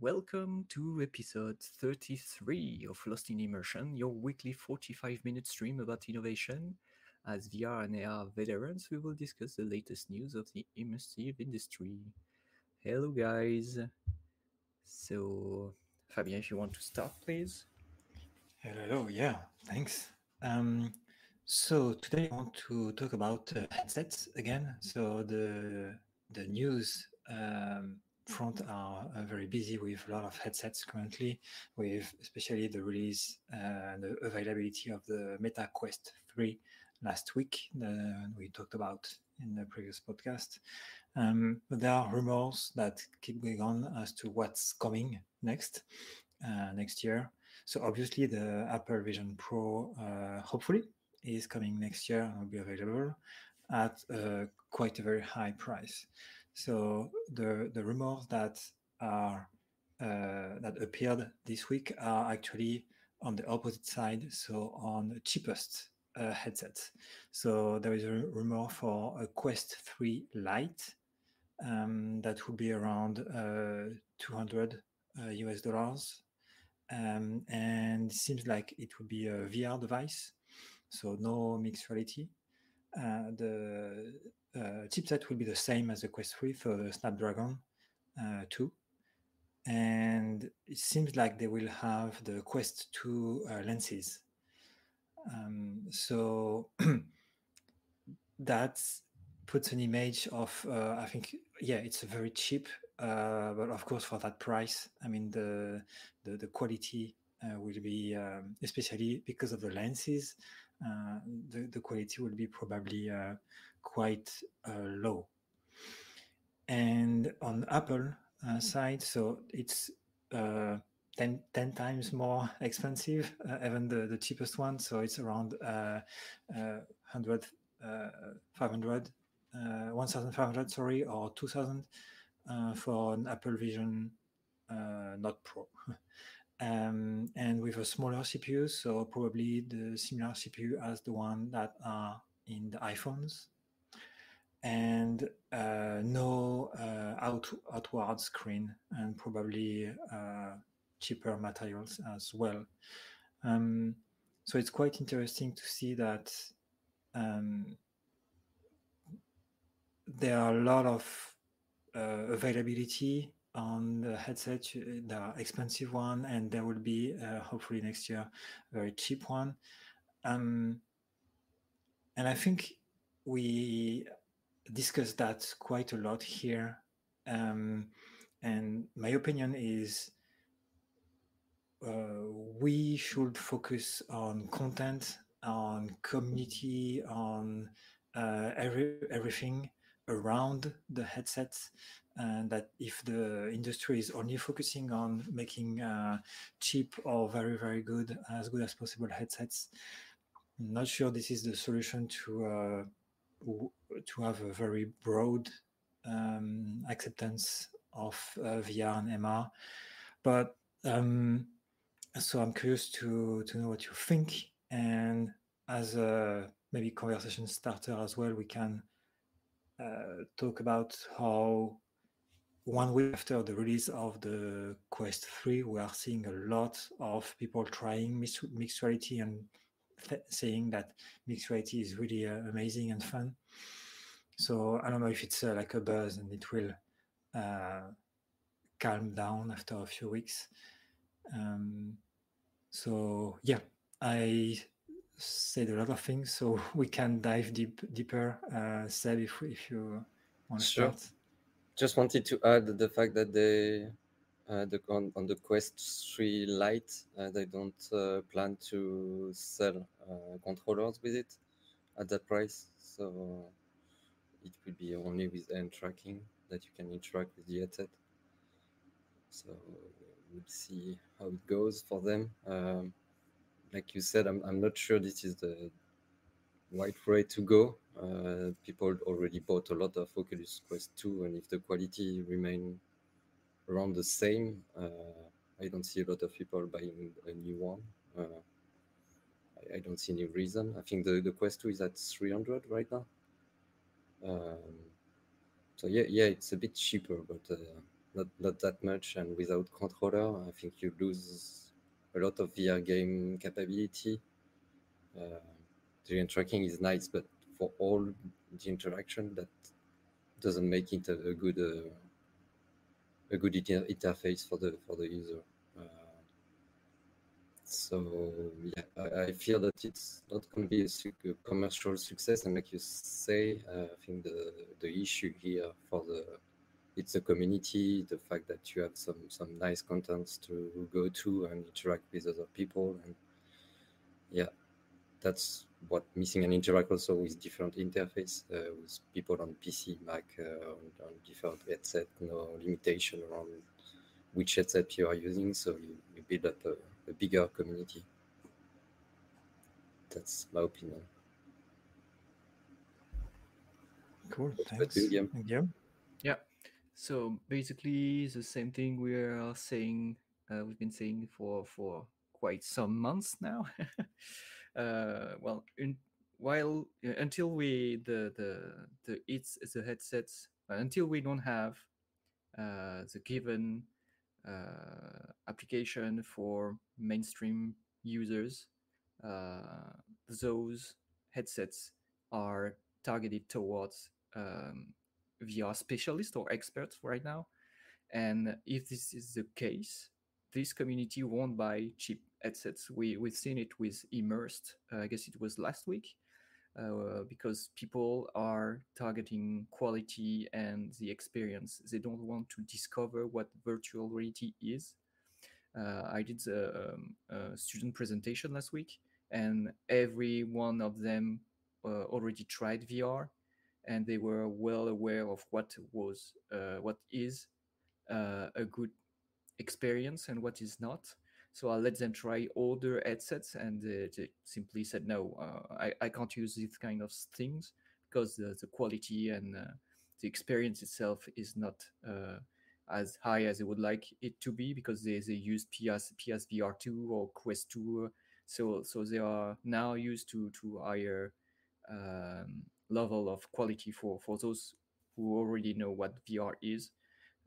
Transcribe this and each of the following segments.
welcome to episode 33 of Lost in Immersion, your weekly 45 minute stream about innovation. As VR and AR veterans, we will discuss the latest news of the immersive industry. Hello, guys. So, Fabien, if you want to start, please. Hello, yeah, thanks. Um, so today I want to talk about uh, headsets again. So the the news um, front are uh, very busy with a lot of headsets currently, with especially the release and the availability of the Meta Quest 3 last week that we talked about in the previous podcast. Um, but there are rumors that keep going on as to what's coming next uh, next year. So obviously the Apple Vision Pro, uh, hopefully, is coming next year and will be available at uh, quite a very high price. So the the rumors that are uh, that appeared this week are actually on the opposite side, so on the cheapest uh, headsets. So there is a rumor for a Quest 3 Lite um, that would be around uh, 200 US uh, dollars, um, and seems like it would be a VR device, so no mixed reality. Uh, the uh, chipset will be the same as the Quest 3 for the Snapdragon uh, 2. And it seems like they will have the Quest 2 uh, lenses. Um, so that puts an image of, I think, yeah, it's a very cheap, uh, but of course for that price, I mean the the, the quality uh, will be, um, especially because of the lenses, uh, the, the quality will be probably uh, quite uh, low. And on Apple uh, mm-hmm. side, so it's uh, 10, 10 times more expensive, uh, even the, the cheapest one. So it's around uh, 100, 500, 1,500, sorry, or 2,000 for an Apple Vision not Pro. um, and with a smaller CPU, so probably the similar CPU as the one that are in the iPhones, and uh, no uh, out, outward screen, and probably uh, cheaper materials as well. Um, so it's quite interesting to see that um, there are a lot of uh, availability on the headset, the expensive one, and there will be uh, hopefully next year a very cheap one. Um, and I think we discussed that quite a lot here. Um, and my opinion is uh, we should focus on content, on community, on uh, every everything around the headsets and that if the industry is only focusing on making uh, cheap or very very good as good as possible headsets I'm not sure this is the solution to uh, to have a very broad um, acceptance of uh, VR and MR but um, so I'm curious to to know what you think and as a maybe conversation starter as well we can uh, talk about how one week after the release of the Quest 3, we are seeing a lot of people trying mixed, reality and th- saying that mixed reality is really uh, amazing and fun. So I don't know if it's uh, like a buzz and it will uh, calm down after a few weeks. Um, so yeah, I said a lot of things, so we can dive deep deeper. Uh, Seb, if if you want to sure. start. Just wanted to add the fact that they, uh, the on, on the Quest 3 Lite, uh, they don't uh, plan to sell uh, controllers with it at that price. So it will be only with hand tracking that you can interact with the headset. So we'll see how it goes for them. Um, like you said, I'm, I'm not sure this is the right way to go. Uh, people already bought a lot of Oculus Quest 2, and if the quality remain around the same, uh, I don't see a lot of people buying a new one. Uh, I, I, don't see any reason. I think the, the Quest 2 is at 300 right now. Um, so yeah, yeah, it's a bit cheaper, but uh, not not that much, and without controller, I think you lose a lot of VR game capability. Uh, the tracking is nice, but for all the interaction, that doesn't make it a, a good uh, a good inter- interface for the for the user. Uh, so yeah, I, I, feel that it's not going to be a, su- a, commercial success, and like you say, uh, I think the the issue here for the it's a community, the fact that you have some some nice contents to go to and interact with other people, and yeah, that's what missing and interact also with different interface uh, with people on PC, Mac, uh, on, on, different headset, no limitation around which headset you are using. So you, you build up a, a bigger community. That's my opinion. Cool. Thanks. You, yeah. Yeah. So basically, the same thing we are saying. Uh, we've been saying for for quite some months now. uh, well, in, while uh, until we the the the it's the headsets uh, until we don't have uh, the given uh, application for mainstream users, uh, those headsets are targeted towards um, VR specialists or experts right now. And if this is the case, this community won't buy cheap headsets. We we've seen it with Immersed. Uh, I guess it was last week, uh, because people are targeting quality and the experience. They don't want to discover what virtual reality is. Uh, I did a, um, a, student presentation last week, and every one of them uh, already tried VR, and they were well aware of what was uh, what is uh, a good experience and what is not. So I let them try older headsets, and uh, they simply said, "No, uh, I, I can't use these kind of things because the, the quality and uh, the experience itself is not uh, as high as they would like it to be because they, they use PS PSVR two or Quest two, so so they are now used to to higher um, level of quality for for those who already know what VR is.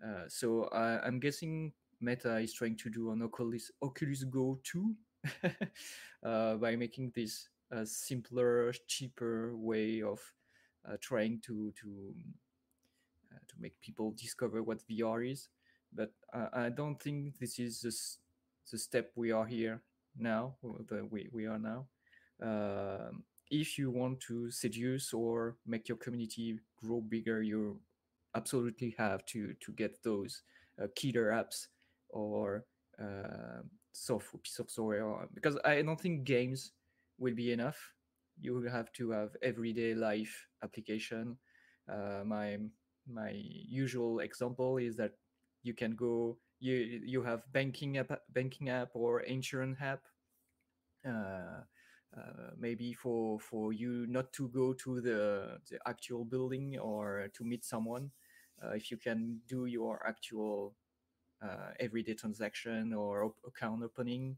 Uh, so I, I'm guessing Meta is trying to do on Oculus Oculus Go 2 uh, by making this a simpler, cheaper way of uh, trying to to uh, to make people discover what VR is. But I don't think this is the, the step we are here now. The we we are now. Um, if you want to seduce or make your community grow bigger, you absolutely have to to get those uh, killer apps or uh, software piece of software because I don't think games will be enough. You will have to have everyday life application. Uh, my my usual example is that you can go you you have banking app banking app or insurance app. Uh, uh, maybe for for you not to go to the the actual building or to meet someone, uh, if you can do your actual uh, everyday transaction or op- account opening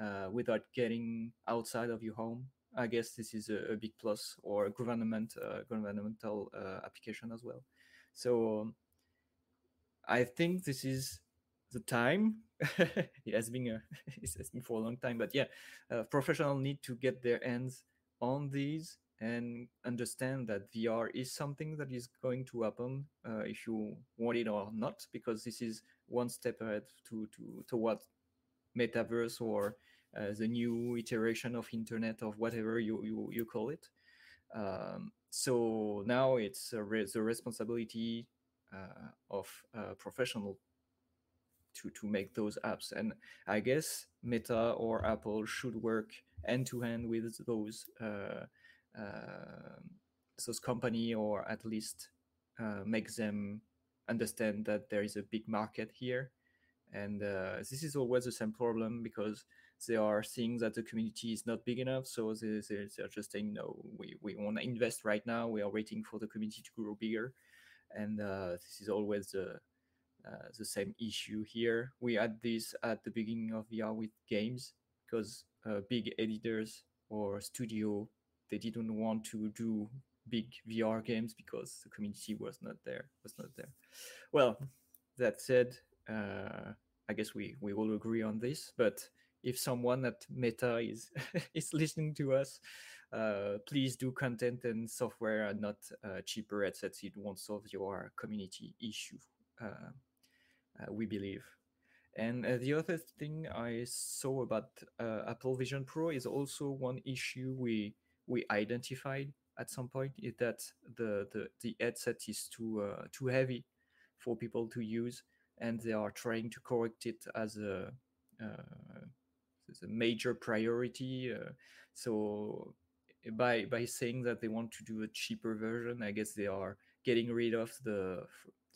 uh, without getting outside of your home. I guess this is a, a big plus, or government uh, governmental application as well. So um, I think this is the time. it has been a, it has been for a long time, but yeah, uh, professionals need to get their hands on these and understand that VR is something that is going to happen uh, if you want it or not, because this is one step ahead to to toward metaverse or uh, the new iteration of internet of whatever you you, you call it. Um, so now it's re- the responsibility uh, of a professional to to make those apps, and I guess Meta or Apple should work end to end with those uh, uh, those company or at least uh, make them understand that there is a big market here. And uh, this is always the same problem because they are seeing that the community is not big enough. So they, they, are just saying no we, we want to invest right now. We are waiting for the community to grow bigger. And uh, this is always the, uh, the same issue here we had this at the beginning of vr with games because uh, big editors or studio they didn't want to do big VR games because the community was not there. Was not there. Well, that said, uh, I guess we we all agree on this. But if someone at Meta is is listening to us, uh, please do content and software and not uh, cheaper headsets. It won't solve your community issue. Uh, uh, we believe. And uh, the other thing I saw about Apple Vision Pro is also one issue we we identified at some point is that the the, the headset is too too heavy for people to use, and they are trying to correct it as a a major priority. Uh, so by by saying that they want to do a cheaper version, I guess they are getting rid of the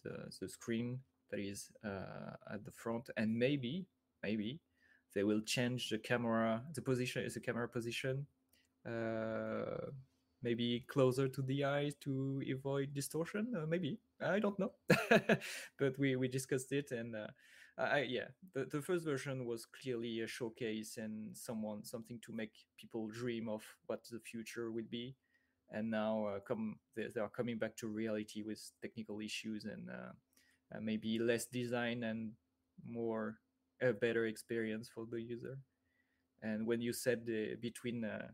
the, the screen that is uh, at the front, and maybe maybe they will change the camera the position is the camera position uh, maybe closer to the eye to avoid distortion uh, maybe i don't know. But we we discussed it and uh, I, yeah the, the first version was clearly a showcase and someone something to make people dream of what the future would be. And now uh, come they, they, are coming back to reality with technical issues and uh, uh, maybe less design and more a better experience for the user. And when you said the, between uh,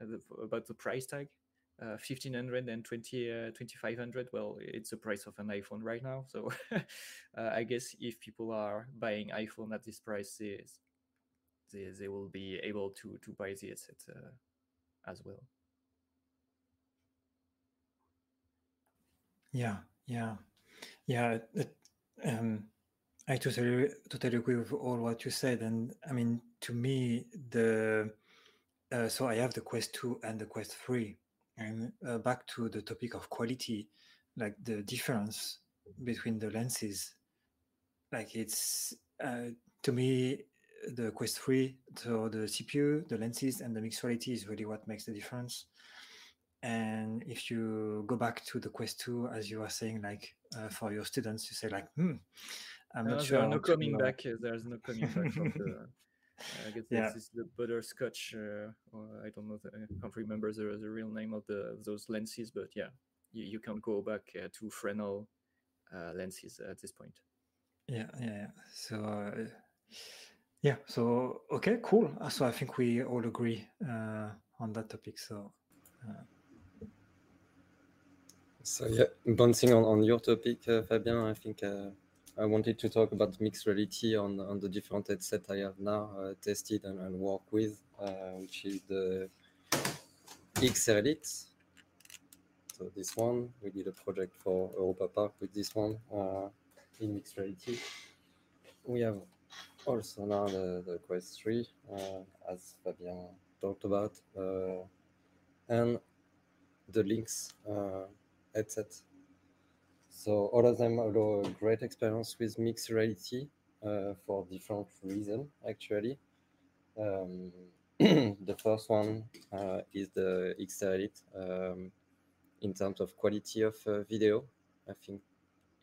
the, about the price tag uh, 1500 and 20, uh, 2500 well it's the price of an iphone right now. So uh, i guess if people are buying iphone at this price they, they, they will be able to to buy the headset uh, as well. Yeah yeah yeah it, um, i totally totally agree with all what you said and i mean to me the uh, so i have the quest 2 and the quest 3 and uh, back to the topic of quality, like the difference between the lenses, like it's uh, to me the Quest 3, so the CPU, the lenses, and the mixed reality is really what makes the difference. And if you go back to the Quest 2, as you were saying, like uh, for your students, you say like, hmm, I'm not sure. no coming back. There's no coming back from the I guess yeah. this is the butterscotch. Uh, I don't know. The, I can't remember the, the real name of the those lenses, but yeah, you, you can't go back uh, to Fresnel uh, lenses at this point. Yeah, yeah. yeah. So uh, yeah, so okay, cool. Uh, so I think we all agree uh, on that topic. So. So yeah, bouncing on, on your topic, Fabien, I think I wanted to talk about mixed reality on, on the different headset I have now uh, tested and, and work with, uh, which is the XR Elite. So this one, we did a project for Europa Park with this one uh, in mixed reality. We have also now the, the Quest 3, uh, as Fabien talked about, uh, and the Lynx uh, headset so all of them allow a great experience with mixed reality uh, for different reasons, actually. Um, the first one uh, is the XR Elite um, in terms of quality of uh, video. I think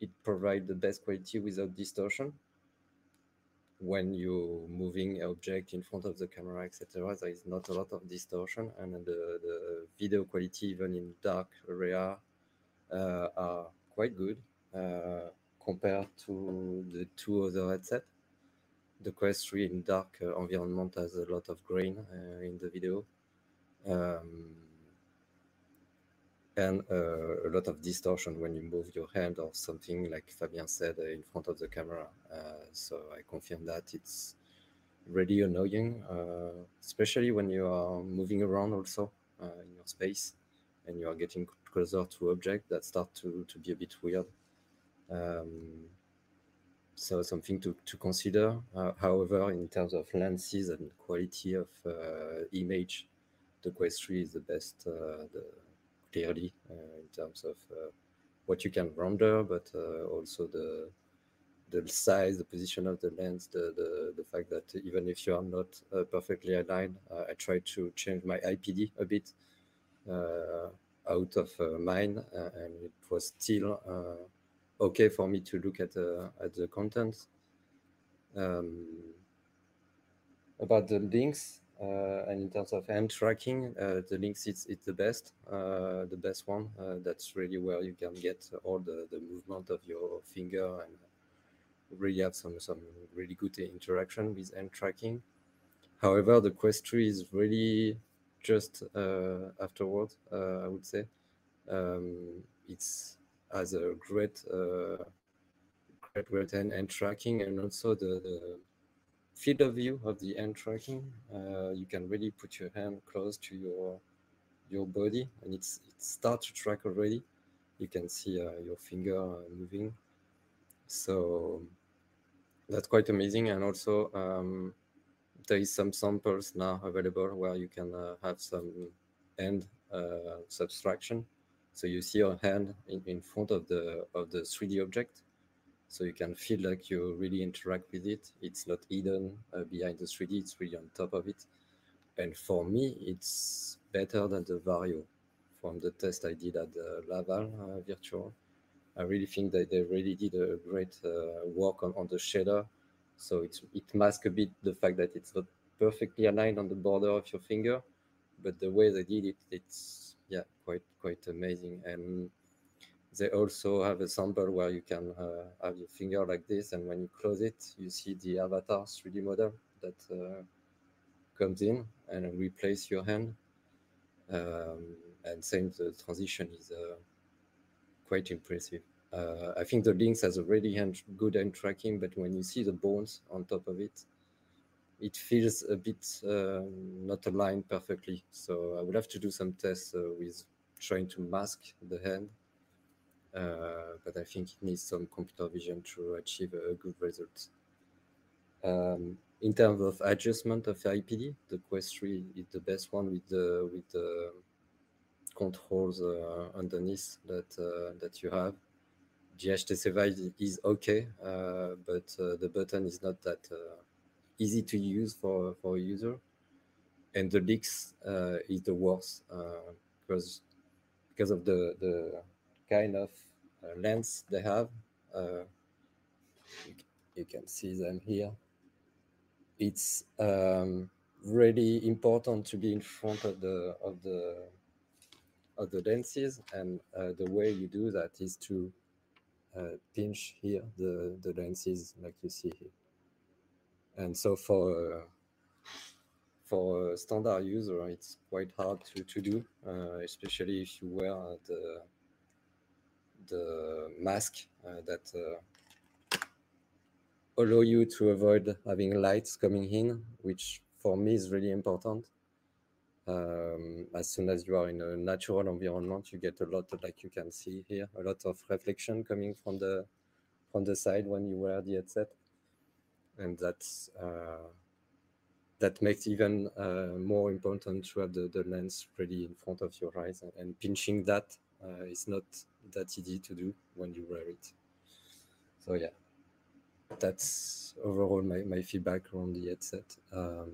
it provides the best quality without distortion. When you're moving an object in front of the camera, etc., there is not a lot of distortion, and the, the video quality, even in dark area, are quite good uh, compared to the two other headsets. The Quest 3 in dark uh, environment has a lot of grain uh, in the video. Um, and uh, a lot of distortion when you move your hand or something like Fabien said uh, in front of the camera. Uh, so I confirm that it's really annoying, especially when you are moving around also in your space and you are getting closer to object that start to, to be a bit weird. Um, so something to, to consider. Uh, however, in terms of lenses and quality of uh, image, the Quest 3 is the best, uh, the, clearly, uh, in terms of uh, what you can render, but uh, also the the size, the position of the lens, the, the, the fact that even if you are not perfectly aligned, I try to change my IPD a bit out of mine, and it was still okay for me to look at the at the content. Um, about the Lynx uh, and in terms of hand tracking, uh, the Lynx it's it's the best, uh, the best one. Uh, that's really where you can get all the the movement of your finger and really have some some really good interaction with hand tracking. However, the Quest 3 is really just uh, afterward, uh, I would say. Um, it's has a great, uh, great, great hand, hand tracking and also the, the field of view of the hand tracking. You can really put your hand close to your your body and it's it starts to track already. You can see your finger moving. So that's quite amazing. And also um, there is some samples now available where you can uh, have some hand uh, subtraction. So you see your hand in, in front of the of the 3D object. So you can feel like you really interact with it. It's not hidden uh, behind the 3D, it's really on top of it. And for me, it's better than the Varjo from the test I did at the Laval uh, virtual. I really think that they really did a great uh, work on, on the shader. So it's, it masks a bit the fact that it's not perfectly aligned on the border of your finger, but the way they did it, it's yeah, quite quite amazing. And they also have a sample where you can uh, have your finger like this, and when you close it, you see the avatar 3D model that uh, comes in and replace your hand. Um, and same, the transition is uh, quite impressive. Uh, I think the Lynx has a really hand, good hand tracking, but when you see the bones on top of it, it feels a bit uh, not aligned perfectly. So I would have to do some tests uh, with trying to mask the hand. Uh, but I think it needs some computer vision to achieve a good result. Um, in terms of adjustment of IPD, the Quest 3 is the best one with the with the controls uh, underneath that uh, that you have. HTC is okay, uh, but the button is not that easy to use for for a user, and the Lynx is the worst because because of the the kind of lens they have. You, you can see them here it's um, really important to be in front of the of the of the lenses and uh, the way you do that is to uh, pinch here the the lenses like you see here and so for uh, for a standard user it's quite hard to, to do uh, especially if you wear the the mask uh, that uh, allow you to avoid having lights coming in, which for me is really important. Um, as soon as you are in a natural environment, you get a lot, like you can see here, a lot of reflection coming from the from the side when you wear the headset, and that's uh, that makes even uh, more important to have the, the lens really in front of your eyes, and, and pinching that uh, is not that easy to do when you wear it. So yeah that's overall my, my feedback on the headset. Um,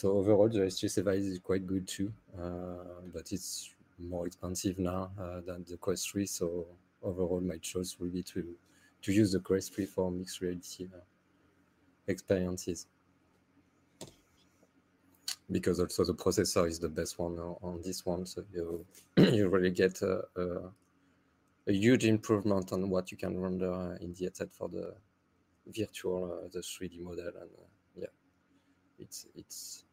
so overall, the Vive is quite good too, uh, but it's more expensive now uh, than the Quest 3. So overall, my choice will be to to use the Quest 3 for mixed reality uh, experiences. Because also the processor is the best one on this one, so you you really get a, a a huge improvement on what you can render in the headset for the virtual, uh, the 3D model, and uh, yeah, it's it's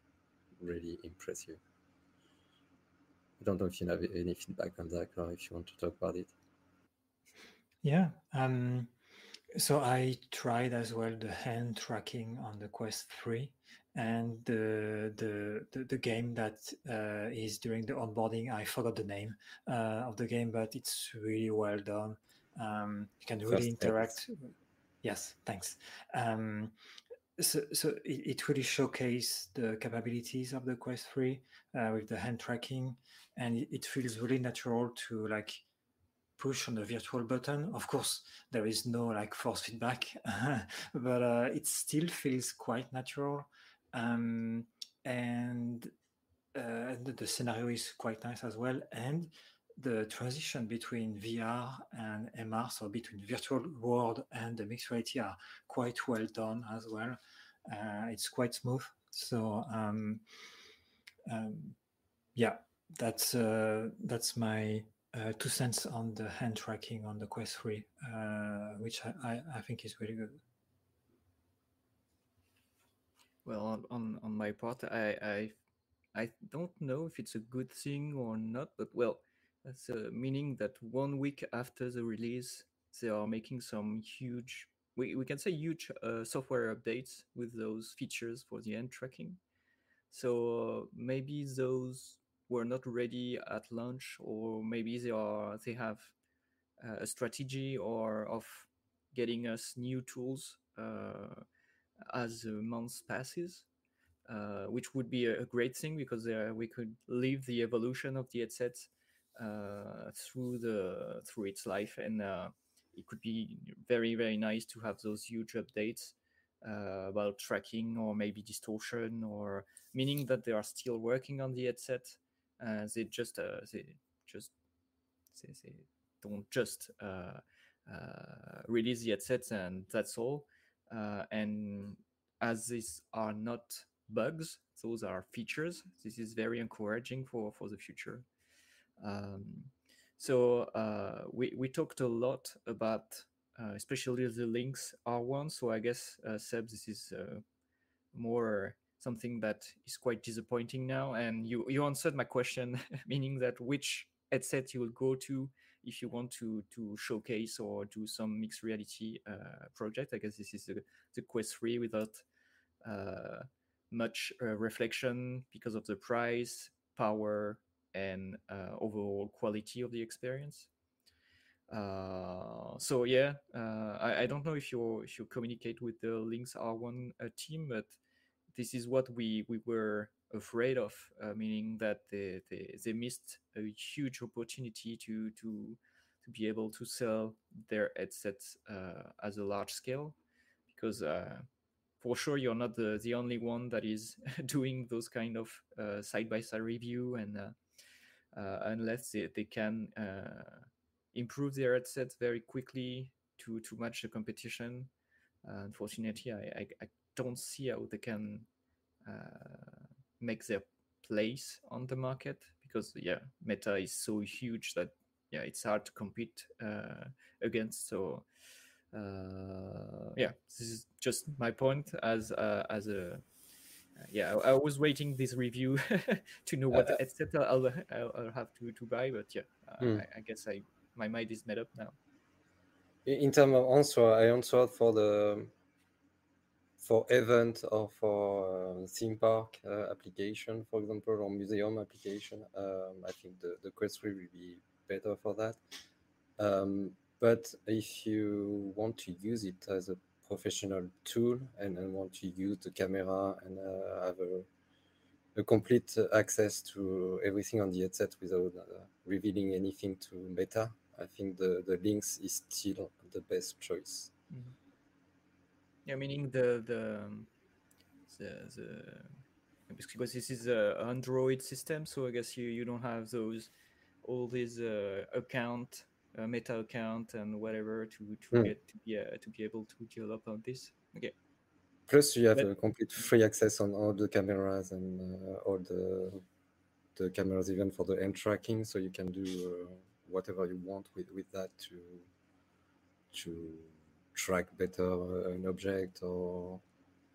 really impressive. I don't know if you have any feedback on that, or if you want to talk about it. Yeah. Um, so I tried as well the hand tracking on the Quest 3 and the the the, the game that uh, is during the onboarding. I forgot the name uh, of the game, but it's really well done. Um, you can really First interact. Yes, thanks. Um, so, so it, it really showcased the capabilities of the Quest 3 uh, with the hand tracking, and it, feels really natural to like push on the virtual button. Of course, there is no like force feedback, but uh, it still feels quite natural. Um, and uh, the scenario is quite nice as well. And the transition between VR and MR, so between virtual world and the mixed reality, are quite well done as well. Uh, it's quite smooth. So um, um, yeah, that's uh, that's my uh, two cents on the hand tracking on the Quest 3, uh, which I, I, I, think is really good. Well, on, on, on my part, I, I I don't know if it's a good thing or not, but well, uh, meaning that one week after the release, they are making some huge, we, we can say huge uh, software updates with those features for the end tracking. So uh, maybe those were not ready at launch, or maybe they are they have uh, a strategy or of getting us new tools uh, as the months passes. Uh, which would be a, great thing because uh, we could live the evolution of the headset uh, through the through its life, and it could be very very nice to have those huge updates uh, about tracking or maybe distortion or meaning that they are still working on the headset uh, they just uh, they just they, they don't just release the headsets and that's all and as these are not bugs. Those are features. This is very encouraging for, for the future. Um, so uh, we, we talked a lot about uh, especially the Lynx R1. So I guess, uh, Seb, this is uh, more something that is quite disappointing now. And you, you answered my question, meaning that which headset you will go to if you want to to showcase or do some mixed reality uh, project. I guess this is the, the Quest 3 without uh, much uh, reflection because of the price, power, and uh, overall quality of the experience. Uh, so yeah, uh, I, I, don't know if you if you communicate with the Lynx R1 uh, team, but this is what we we were afraid of, uh, meaning that they, they they missed a huge opportunity to to to be able to sell their headsets as a large scale, because for sure you're not the, the only one that is doing those kind of side by side review and uh, uh, unless they, they can uh, improve their headsets very quickly to to match the competition. Unfortunately I, I, I, don't see how they can make their place on the market because yeah meta is so huge that yeah it's hard to compete against. So uh, yeah, this is just my point as uh, as a uh, yeah. I, I, was waiting this review to know what etc. I'll, I'll, I'll have to to buy, but yeah, mm. I, I, guess I my mind is made up now. In terms of answer, I answered for the for event or for uh, theme park uh, application, for example, or museum application. Um, I think the the Quest 3 will be better for that. Um, but if you want to use it as a professional tool and, and want to use the camera and uh, have a, a, complete access to everything on the headset without uh, revealing anything to Meta, I think the, the Lynx is still the best choice. Mm-hmm. Yeah, meaning the the the, the because this is a Android system, so I guess you you don't have those all these uh, account a meta account and whatever to to mm. get to be uh, to be able to develop on this. Okay. Plus, you have but, a complete free access on all the cameras and uh, all the the cameras, even for the end tracking, so you can do uh, whatever you want with with that to to track better uh, an object or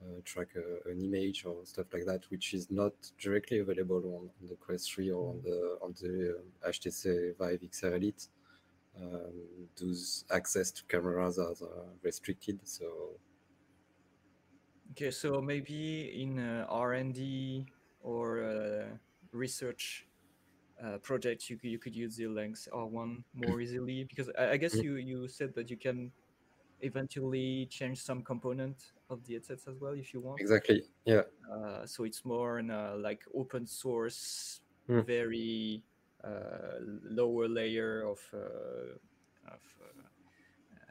uh, track an image or stuff like that, which is not directly available on, on the Quest 3 or on the on the HTC Vive XR Elite um, those access to cameras are uh, restricted. So okay, so maybe in uh, R and D or uh, research uh, project, you could, you could use the Lynx R1 more easily because I, I guess you you said that you can eventually change some component of the headsets as well if you want. Exactly. Yeah. Uh, so it's more in a, like open source, mm. very uh, lower layer of uh, of uh,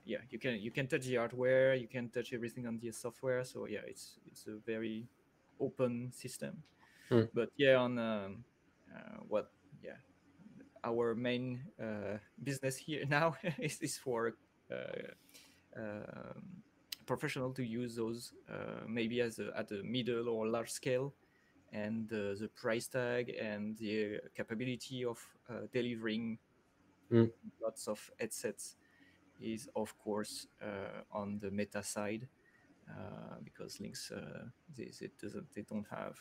yeah you can you can touch the hardware you can touch everything on the software. So yeah it's it's a very open system. Hmm. but yeah on um, uh, what yeah our main uh, business here now is, is for uh, um, professional to use those maybe as a, at a middle or large scale and the price tag and the capability of uh, delivering Mm. lots of headsets is of course uh, on the meta side uh, because Lynx uh, this, it doesn't they don't have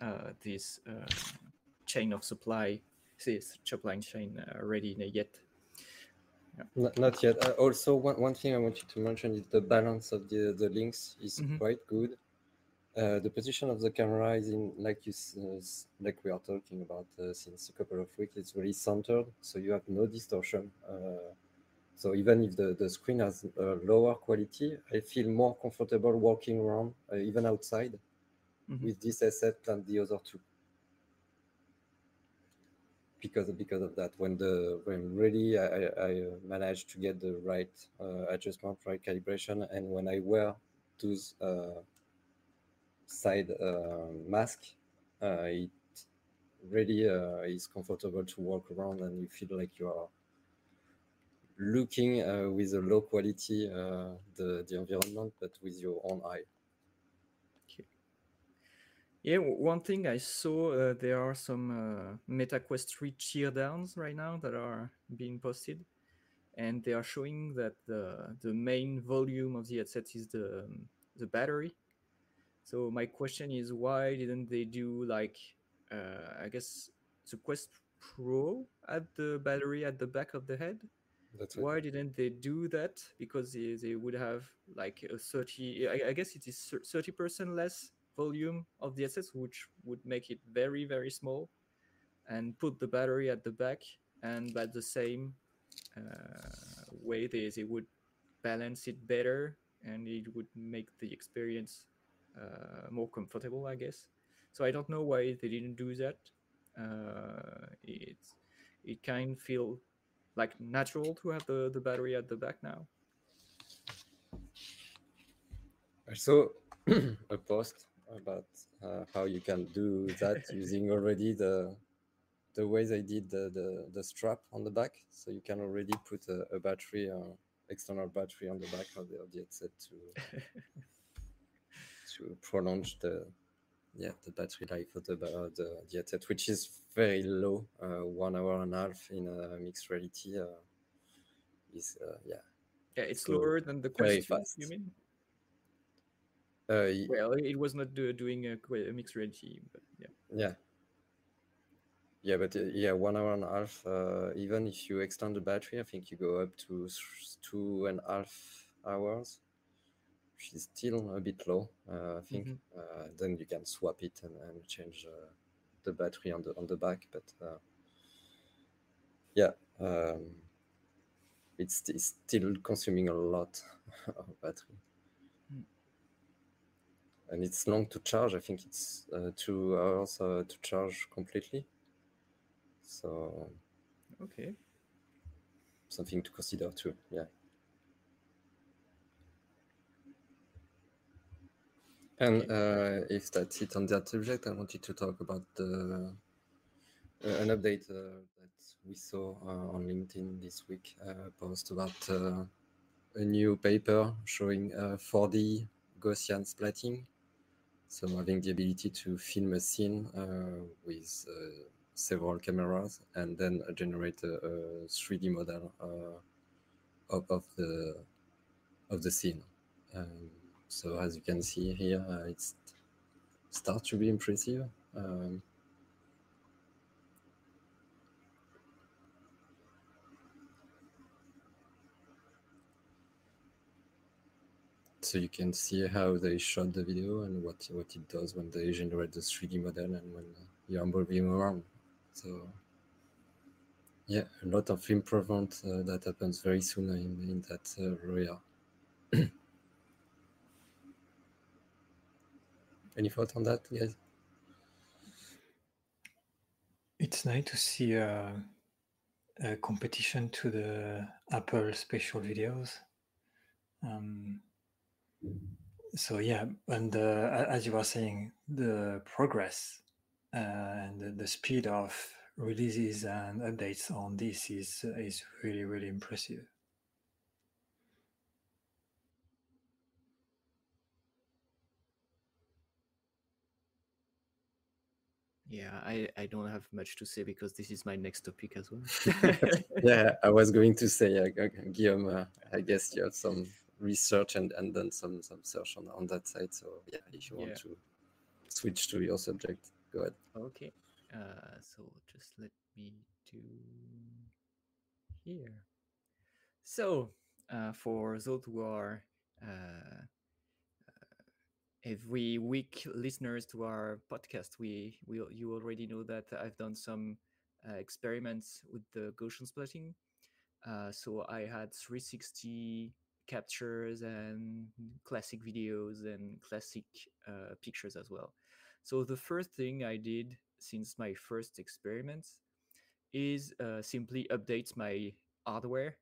uh, this uh, chain of supply this supply chain uh, ready yet. Not, not yet. Uh, also, one, one thing I wanted to mention is the balance of the the Lynx is Mhm. quite good. Uh, the position of the camera is in, like you, uh, like we are talking about uh, since a couple of weeks. It's really centered, so you have no distortion. Uh, so even if the, the screen has a lower quality, I feel more comfortable walking around, uh, even outside, Mhm. with this headset than the other two. Because because of that, when the when really I, I, managed to get the right uh, adjustment, right calibration, and when I wear those uh, side uh, mask, uh, it really uh, is comfortable to walk around, and you feel like you are looking with a low quality the the environment, but with your own eye. Yeah, one thing I saw uh, there are some uh, MetaQuest 3 teardowns right now that are being posted, and they are showing that the the main volume of the headset is the the battery. So my question is, why didn't they do like uh, I guess the Quest Pro at the battery at the back of the head? That's Why didn't they do that? Because they, they would have like a 30, I, I guess it is 30% less volume of the assets, which would make it very, very small, and put the battery at the back. And by the same uh, way, they, they would balance it better and it would make the experience more comfortable, I guess. So I don't know why they didn't do that. Uh, it's it kind of feel like natural to have the, the battery at the back now. I saw a post about uh, how you can do that using already the the way they did the, the, the strap on the back. So you can already put a, a battery, uh, external battery on the back of the, of the headset to to prolong the yeah the battery life of the of the, the headset, which is very low, uh, one hour and a half in a mixed reality. Uh, is uh, yeah Yeah, it's So, slower than the Quest 2, fast. you mean? uh, Well, it was not do, doing a, a mixed reality, but yeah. Yeah. Yeah, but uh, yeah, one hour and a half. Uh, even if you extend the battery, I think you go up to th- two and a half hours, which is still a bit low. Uh, I think. Mhm. Uh, then you can swap it and, and change uh, the battery on the on the back. But uh, yeah, um, it's, it's still consuming a lot of battery. Mm. And it's long to charge. I think it's uh, two hours uh, to charge completely. So Okay. something to consider too. Yeah. And uh, if that's it on that subject, I wanted to talk about the uh, an update uh, that we saw uh, on LinkedIn this week. Uh, post about uh, a new paper showing uh, 4D Gaussian splatting. So having the ability to film a scene uh, with uh, several cameras and then uh, generate a, a 3D model uh, of, of the of the scene. Um, so as you can see here, uh, it starts to be impressive. Um, so you can see how they shot the video and what what it does when they generate the 3D model and when you're moving around. So yeah, a lot of improvement uh, that happens very soon in, in that uh, area. Any thought on that, guys? It's nice to see a, a competition to the Apple spatial videos. Um, so yeah, and uh, as you were saying, the progress uh, and the, the speed of releases and updates on this is is really really impressive. Yeah, I, I don't have much to say because this is my next topic as well. yeah, I was going to say, uh, Guillaume, uh, I guess you have some research and, and done some some search on, on that side. So yeah, if you want Yeah. to switch to your subject, go ahead. Okay, uh, so just let me do here. So, uh, for those who are uh, uh, every week listeners to our podcast, we we you already know that I've done some uh, experiments with the Gaussian splatting. Uh, so I had 360 captures and classic videos and classic uh, pictures as well. So the first thing I did since my first experiments is uh, simply update my hardware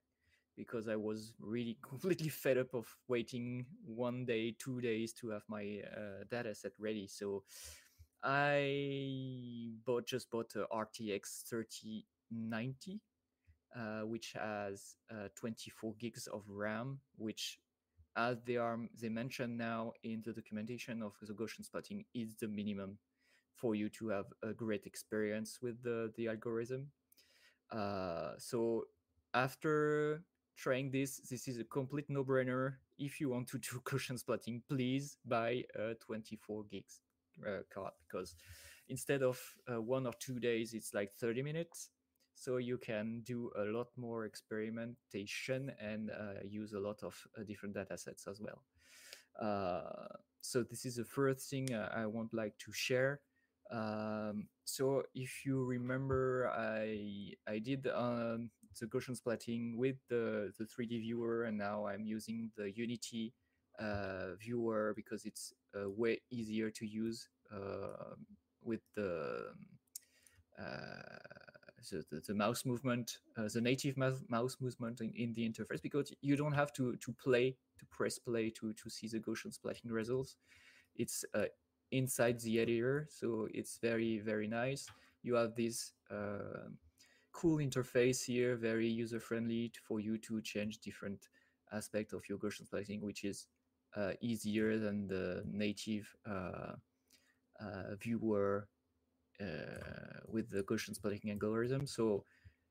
because I was really completely fed up of waiting one day, two days to have my uh, data set ready. So I bought just bought a RTX 3090, uh, which has uh, 24 gigs of RAM, which as they are they mention now in the documentation of the Gaussian splatting is the minimum for you to have a great experience with the the algorithm. Uh, so after trying this, this is a complete no-brainer. If you want to do Gaussian splatting, please buy a 24 gigs uh, card because instead of uh, one or two days, it's like 30 minutes. So you can do a lot more experimentation and uh, use a lot of uh, different data sets as well. Uh, so this is the first thing uh, I want like to share. Um, so if you remember, I I did um, the Gaussian splatting with the the 3D viewer, and now I'm using the Unity uh, viewer because it's uh, way easier to use uh, with the uh, the, the, mouse movement, uh, the native mouse, mouse movement in, in the interface, because you don't have to to play to press play to to see the Gaussian splatting results. It's uh, inside the editor, so it's very very nice. You have this cool interface here, very user friendly for you to change different aspect of your Gaussian splatting, which is uh, easier than the native uh, uh, viewer uh, with the Gaussian splatting algorithm. So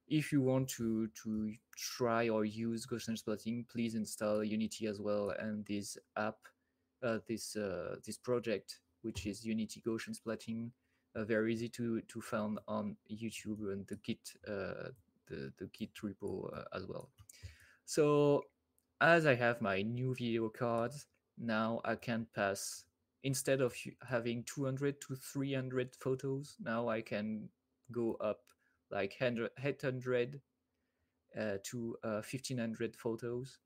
if you want to to try or use Gaussian splatting, please install Unity as well and this app, uh, this uh, this project, which is Unity Gaussian splatting. Uh, very easy to to find on YouTube and the Git uh, the the Git repo uh, as well. So as I have my new video cards, now I can pass instead of having 200 to 300 photos now i can go up like 100 800 uh, to uh, 1500 photos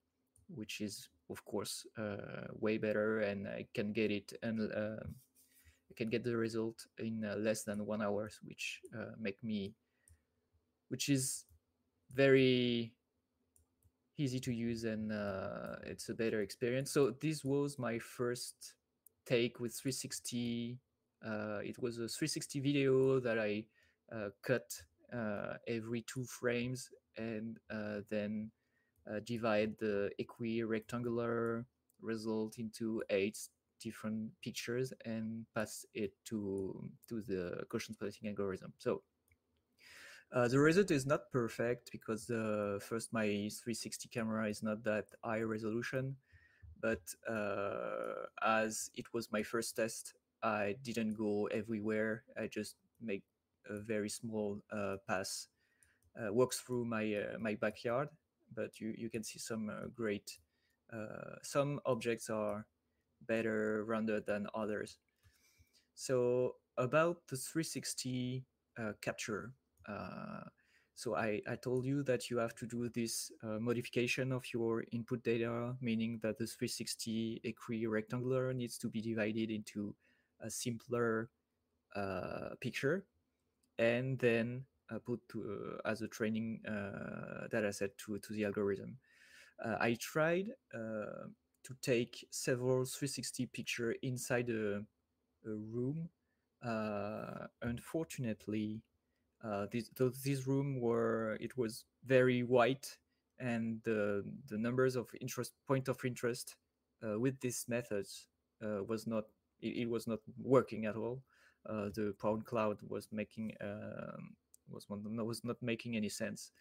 which is of course uh, way better and i can get it and um i can get the result in uh, less than one hour which uh, make me which is very easy to use and uh, it's a better experience. So this was my first take with 360 uh, it was a 360 video that i uh, cut uh, every two frames and then divide the equi-rectangular result into eight different pictures and pass it to to the Gaussian splatting algorithm. So uh, the result is not perfect because uh, first my 360 camera is not that high resolution but uh, as it was my first test i didn't go everywhere. I just make a very small uh, pass uh, walks through my uh, my backyard but you, you can see some great some objects are better rendered than others so about the 360 uh, capture uh, so I, I told you that you have to do this uh, modification of your input data, meaning that the 360 equi rectangular needs to be divided into a simpler uh, picture and then uh, put to, uh, as a training data set to, to the algorithm. I tried to take several 360 picture inside a, a room. Uh, unfortunately, uh, this this room were it was very white and the the numbers of interest point of interest uh, with these methods uh, was not it, it was not working at all uh, the point cloud was making um, was one was not making any sense,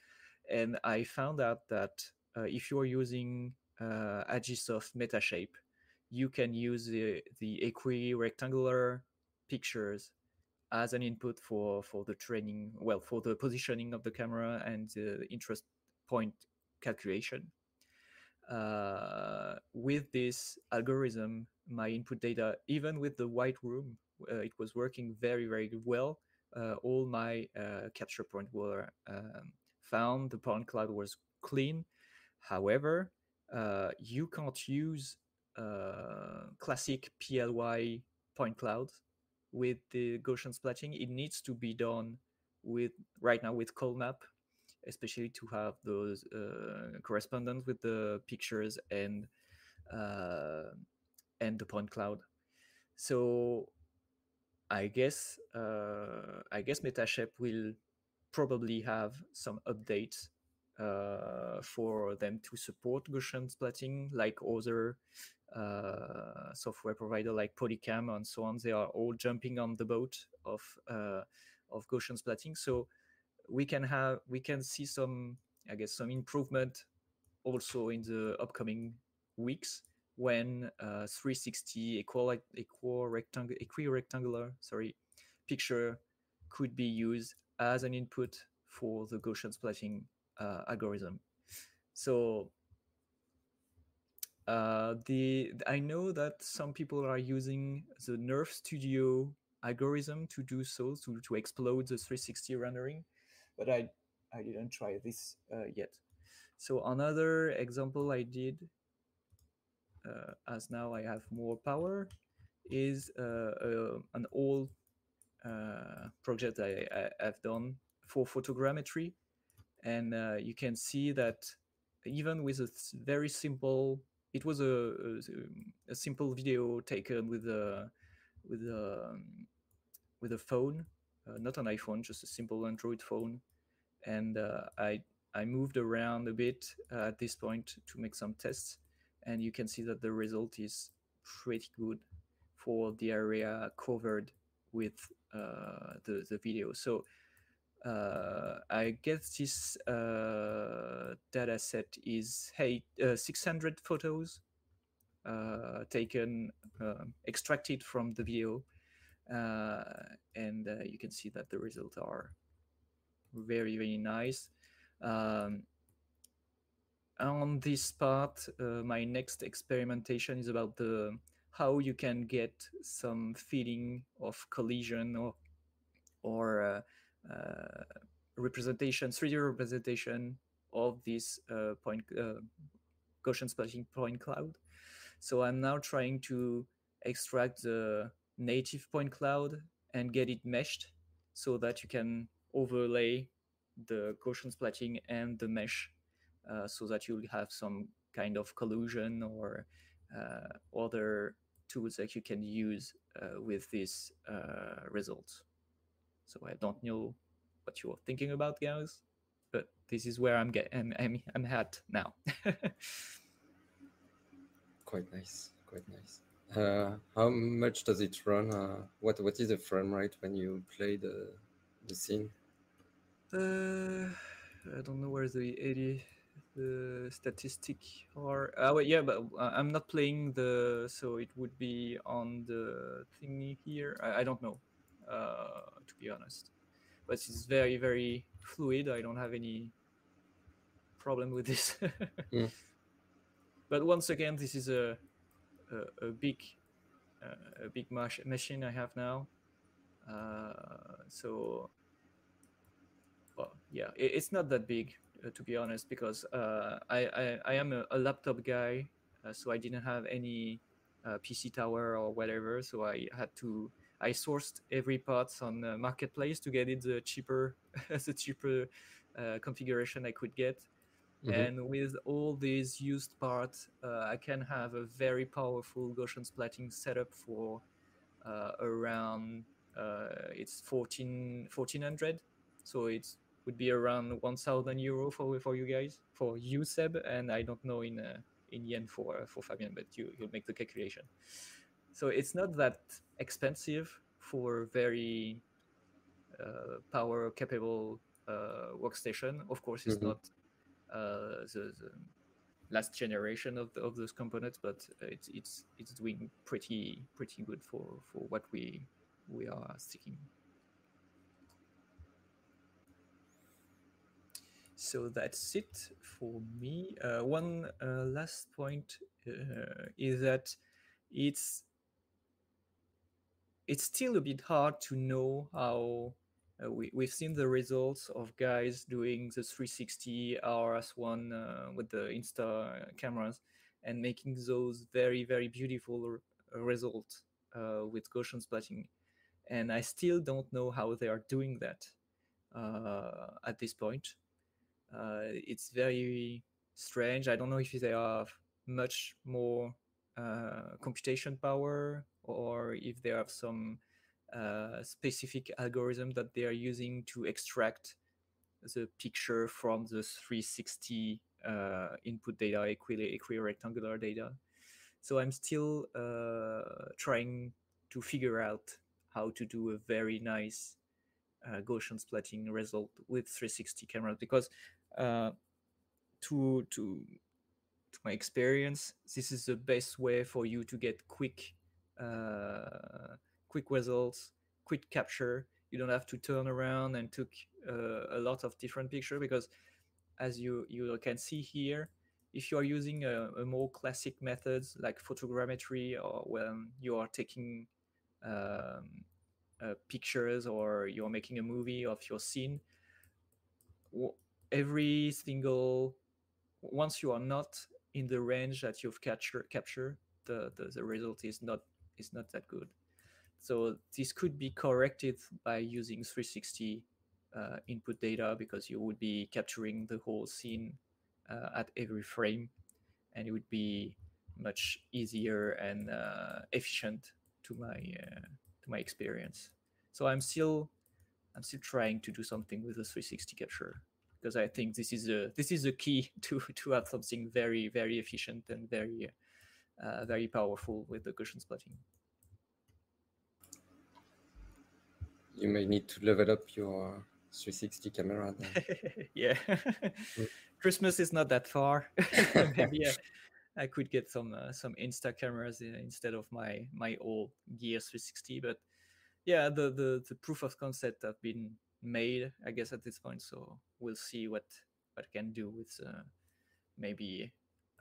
and I found out that uh, if you are using uh, Agisoft Metashape, you can use the the equi-rectangular pictures as an input for for the training well for the positioning of the camera and the interest point calculation. Uh, with this algorithm my input data even with the white room uh, it was working very very well. Uh, all my uh, capture point were um, found. The point cloud was clean. However uh, you can't use uh, classic ply point cloud with the Gaussian splatting. It needs to be done with right now with Colmap, especially to have those uh, correspondence with the pictures and uh, and the point cloud. So I guess uh, I guess Metashape will probably have some updates for them to support Gaussian splatting like other uh, software provider like Polycam and so on. They are all jumping on the boat of uh, of Gaussian splatting. So we can have we can see some I guess some improvement also in the upcoming weeks when uh, 360 equal equal rectangle equi rectangular sorry picture could be used as an input for the Gaussian splatting uh, algorithm. So uh, the I know that some people are using the Nerfstudio algorithm to do so to, to explode the 360 rendering, but I I didn't try this uh, yet. So another example I did, uh, as now I have more power, is uh, uh, an old uh, project I, I, have done for photogrammetry, and you can see that even with a very simple it was a, a, a simple video taken with a with a with a phone, uh, not an iPhone, just a simple Android phone, and uh, I I moved around a bit uh, at this point to make some tests, and you can see that the result is pretty good for the area covered with uh, the the video. So uh, I guess this uh, data set is hey, uh, 600 photos uh, taken, um, extracted from the video. Uh, and uh, you can see that the results are very, very nice. Um, on this part, my next experimentation is about the how you can get some feeling of collision or or uh, representation, 3D representation of this uh, point uh, Gaussian splatting point cloud. So I'm now trying to extract the native point cloud and get it meshed so that you can overlay the Gaussian splatting and the mesh uh, so that you'll have some kind of collusion or uh, other tools that you can use uh, with these results. So I don't know what you're thinking about, guys, but this is where I'm getting. I'm, I'm at now. quite nice. Quite nice. Uh, how much does it run? Uh, what what is the frame rate when you play the the scene? Uh, I don't know where the 80 the statistic are. Uh, well, yeah, but uh, I'm not playing the, so it would be on the thingy here. I, I don't know uh, to be honest. But it's very, very fluid. I don't have any problem with this. mm. But once again, this is a a, a big uh, a big mach- machine I have now. Uh, so, well, yeah, it, it's not that big uh, to be honest, because uh, I, I, I am a, a laptop guy, uh, so I didn't have any uh, PC tower or whatever, so I had to I sourced every part on the marketplace to get it the cheaper, the cheaper uh, configuration I could get. Mm-hmm. And with all these used parts, uh, I can have a very powerful Gaussian splatting setup for uh, around uh, it's 14 1400. So it would be around 1,000 euro for for you guys for you Seb, and I don't know in uh, in yen for for Fabien, but you you'll make the calculation. So it's not that expensive for very uh, power capable uh, workstation. Of course, it's Mhm. not uh, the, the last generation of, the, of those components, but it's it's it's doing pretty pretty good for for what we we are seeking. So that's it for me. Uh, one uh, last point uh, is that it's it's still a bit hard to know how uh, we, we've seen the results of guys doing the 360 RS1 uh, with the Insta cameras and making those very, very beautiful r- results uh, with Gaussian splatting. And I still don't know how they are doing that uh, at this point. Uh, it's very strange. I don't know if they have much more uh, computation power or if they have some uh, specific algorithm that they are using to extract the picture from the 360 uh, input data, equi- equirectangular data. So I'm still uh, trying to figure out how to do a very nice uh, Gaussian splatting result with 360 cameras because uh, to to to my experience, this is the best way for you to get quick uh, quick results, quick capture. You don't have to turn around and took uh, a lot of different picture because, as you you can see here, if you are using a, a more classic methods like photogrammetry or when you are taking um, uh, pictures or you're making a movie of your scene, every single once you are not in the range that you've capture capture the, the the result is not is not that good. So this could be corrected by using 360 uh, input data because you would be capturing the whole scene uh, at every frame and it would be much easier and uh, efficient to my uh, to my experience. So i'm still i'm still trying to do something with the 360 capture because I think this is a this is a key to to have something very very efficient and very uh, very powerful with the Gaussian splatting. You may need to level up your 360 camera. Then. yeah, Christmas is not that far. Maybe I, I could get some uh, some Insta cameras instead of my my old Gear 360. But yeah, the the the proof of concept have been made, I guess, at this point. So we'll see what what I can do with uh, maybe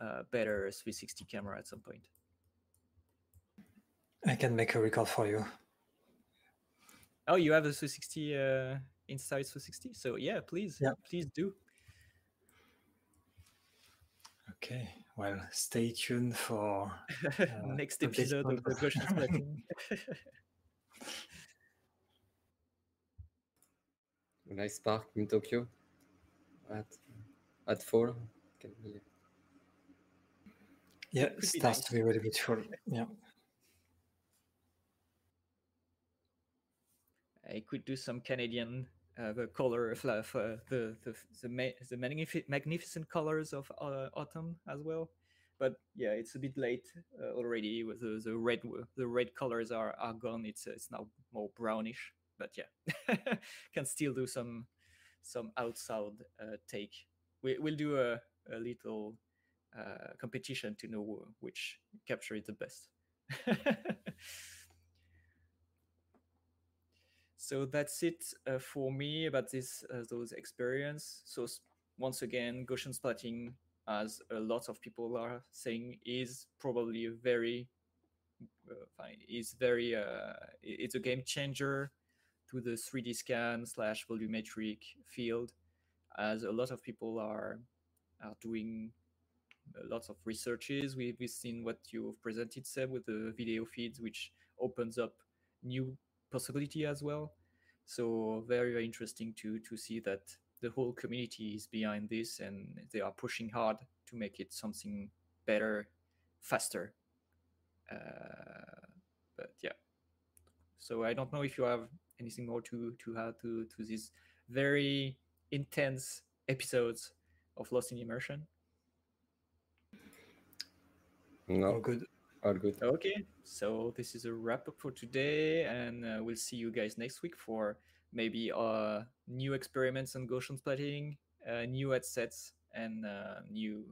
a better 360 camera at some point. I can make a record for you. Oh, you have a 360 uh, Insta360? So yeah, please, Yeah. please do. Okay. Well, stay tuned for Next episode of the one. Gaussian nice park in Tokyo at at fall. Can be yeah, be starts nice. to be really beautiful. Yeah. I could do some Canadian uh, the color of uh, the the the, ma- the magnifi- magnificent colors of uh, autumn as well. But yeah, it's a bit late uh, already. With the, the red the red colors are, are gone. It's uh, it's now more brownish. But yeah, can still do some some outside uh, take. We we'll do a a little uh, competition to know which capture is the best. so that's it uh, for me about this uh, those experience so once again gaussian splatting as a lot of people are saying is probably a very uh, is very uh, it's a game changer to the 3d scan slash volumetric field as a lot of people are are doing lots of researches. We, we've seen what you've presented seb with the video feeds which opens up new possibility as well. So very very interesting to to see that the whole community is behind this and they are pushing hard to make it something better faster. Uh, but yeah. So i don't know if you have anything more to to add to to these very intense episodes of lost in immersion All good. All good. Okay, so this is a wrap up for today, and uh, we'll see you guys next week for maybe uh, new experiments on Gaussian splatting, uh, new headsets, and uh, new